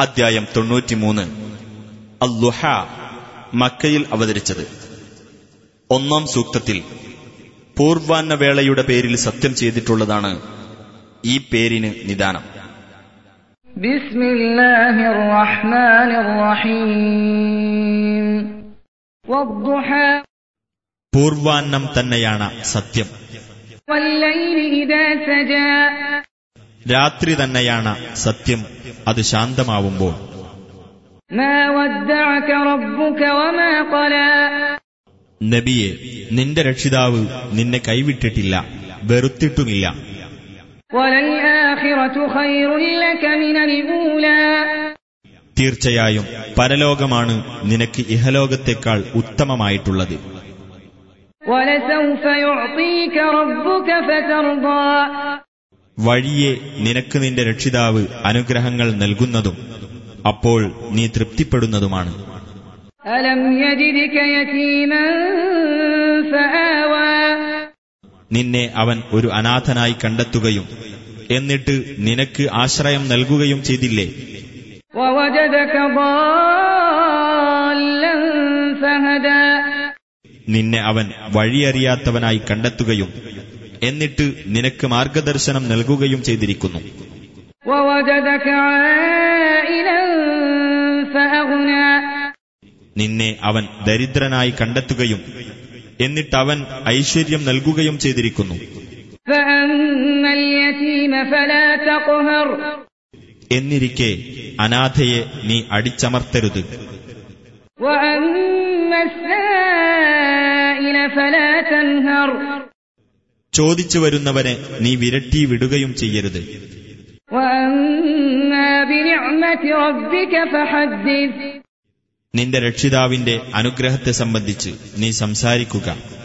അദ്ധ്യായം തൊണ്ണൂറ്റിമൂന്ന്. അല്ലുഹ മക്കയിൽ അവതരിച്ചത്. ഒന്നാം സൂക്തത്തിൽ പൂർവാന്നവേളയുടെ പേരിൽ സത്യം ചെയ്തിട്ടുള്ളതാണ് ഈ പേരിന് നിദാനം. പൂർവാന്നം തന്നെയാണ് സത്യം. രാത്രി തന്നെയാണ് സത്യം. അത് ശാന്തമാവുമ്പോൾ. നബിയെ നിന്റെ രക്ഷിതാവ് നിന്നെ കൈവിട്ടിട്ടില്ല വെറുത്തിട്ടുമില്ല. തീർച്ചയായും പരലോകമാണ് നിനക്ക് ഇഹലോകത്തെക്കാൾ ഉത്തമമായിട്ടുള്ളത്. വഴിയെ നിനക്ക് നിന്റെ രക്ഷിതാവ് അനുഗ്രഹങ്ങൾ നൽകുന്നതും അപ്പോൾ നീ തൃപ്തിപ്പെടുന്നതുമാണ്. നിന്നെ അവൻ ഒരു അനാഥനായി കണ്ടെത്തുകയും എന്നിട്ട് നിനക്ക് ആശ്രയം നൽകുകയും ചെയ്തില്ലേ? നിന്നെ അവൻ വഴിയറിയാത്തവനായി കണ്ടെത്തുകയും എന്നിട്ട് നിനക്ക് മാർഗദർശനം നൽകുകയും ചെയ്തിരിക്കുന്നു. നിന്നെ അവൻ ദരിദ്രനായി കണ്ടെത്തുകയും എന്നിട്ട് അവൻ ഐശ്വര്യം നൽകുകയും ചെയ്തിരിക്കുന്നു. എന്നിരിക്കെ അനാഥയെ നീ അടിച്ചമർത്തരുത്. ചോദിച്ചു വരുന്നവനെ നീ വിരട്ടി വിടുകയും ചെയ്യരുത്. നിന്റെ രക്ഷിതാവിന്റെ അനുഗ്രഹത്തെ സംബന്ധിച്ച് നീ സംസാരിക്കുക.